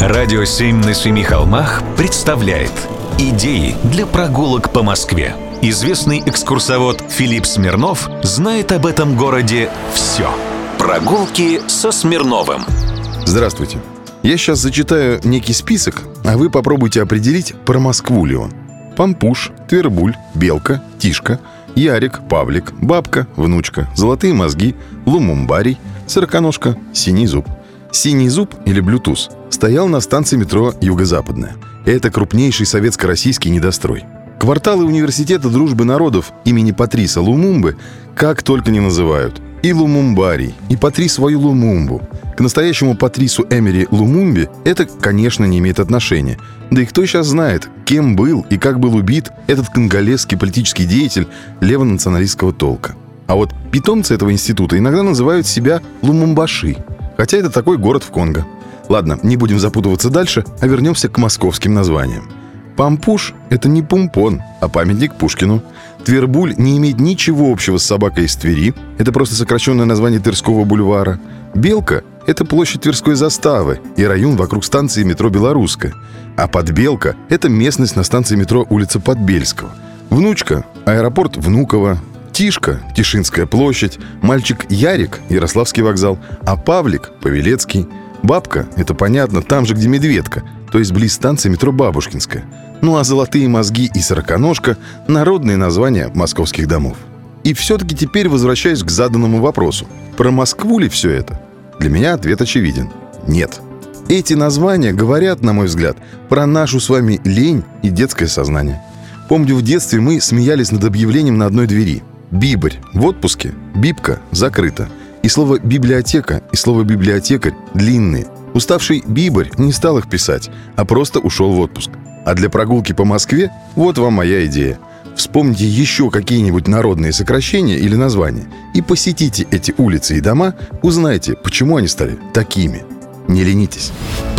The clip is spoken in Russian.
Радио «Семь на семи холмах» представляет Идеи для прогулок по Москве. Известный экскурсовод Филипп Смирнов знает об этом городе все. Прогулки со Смирновым. Здравствуйте. Я сейчас зачитаю некий список, а вы попробуйте определить, про Москву ли он. Пампуш, Твербуль, Белка, Тишка, Ярик, Павлик, Бабка, Внучка, Золотые мозги, Лумумбарий, Сороконожка, Синий зуб. Синий зуб или Блютуз стоял на станции метро «Юго-Западная». Это крупнейший советско-российский недострой. Кварталы университета дружбы народов имени Патриса Лумумбы как только не называют. И Лумумбарий, и Патрис свою Лумумбу. К настоящему Патрису Эмери Лумумбе это, конечно, не имеет отношения. Да и кто сейчас знает, кем был и как был убит этот конголезский политический деятель левонационалистского толка. А вот питомцы этого института иногда называют себя Лумумбаши, хотя это такой город в Конго. Ладно, не будем запутываться дальше, а вернемся к московским названиям. Пампуш – это не пумпон, а памятник Пушкину. Твербуль не имеет ничего общего с собакой из Твери. Это просто сокращенное название Тверского бульвара. Белка – это площадь Тверской заставы и район вокруг станции метро «Белорусская». А Подбелка – это местность на станции метро улица Подбельского. Внучка – аэропорт Внуково. Тишка – Тишинская площадь. Мальчик Ярик – Ярославский вокзал. А Павлик – Павелецкий. Бабка – это понятно, там же, где Медведка, то есть близ станции метро Бабушкинская. Ну а золотые мозги и сороконожка – народные названия московских домов. И все-таки теперь возвращаюсь к заданному вопросу. Про Москву ли все это? Для меня ответ очевиден. Нет. Эти названия говорят, на мой взгляд, про нашу с вами лень и детское сознание. Помню, в детстве мы смеялись над объявлением на одной двери. Бибарь в отпуске, бибка закрыта – и слово «библиотека» и слово «библиотекарь» длинные. Уставший Бибарь не стал их писать, а просто ушел в отпуск. А для прогулки по Москве вот вам моя идея. Вспомните еще какие-нибудь народные сокращения или названия и посетите эти улицы и дома, узнайте, почему они стали такими. Не ленитесь.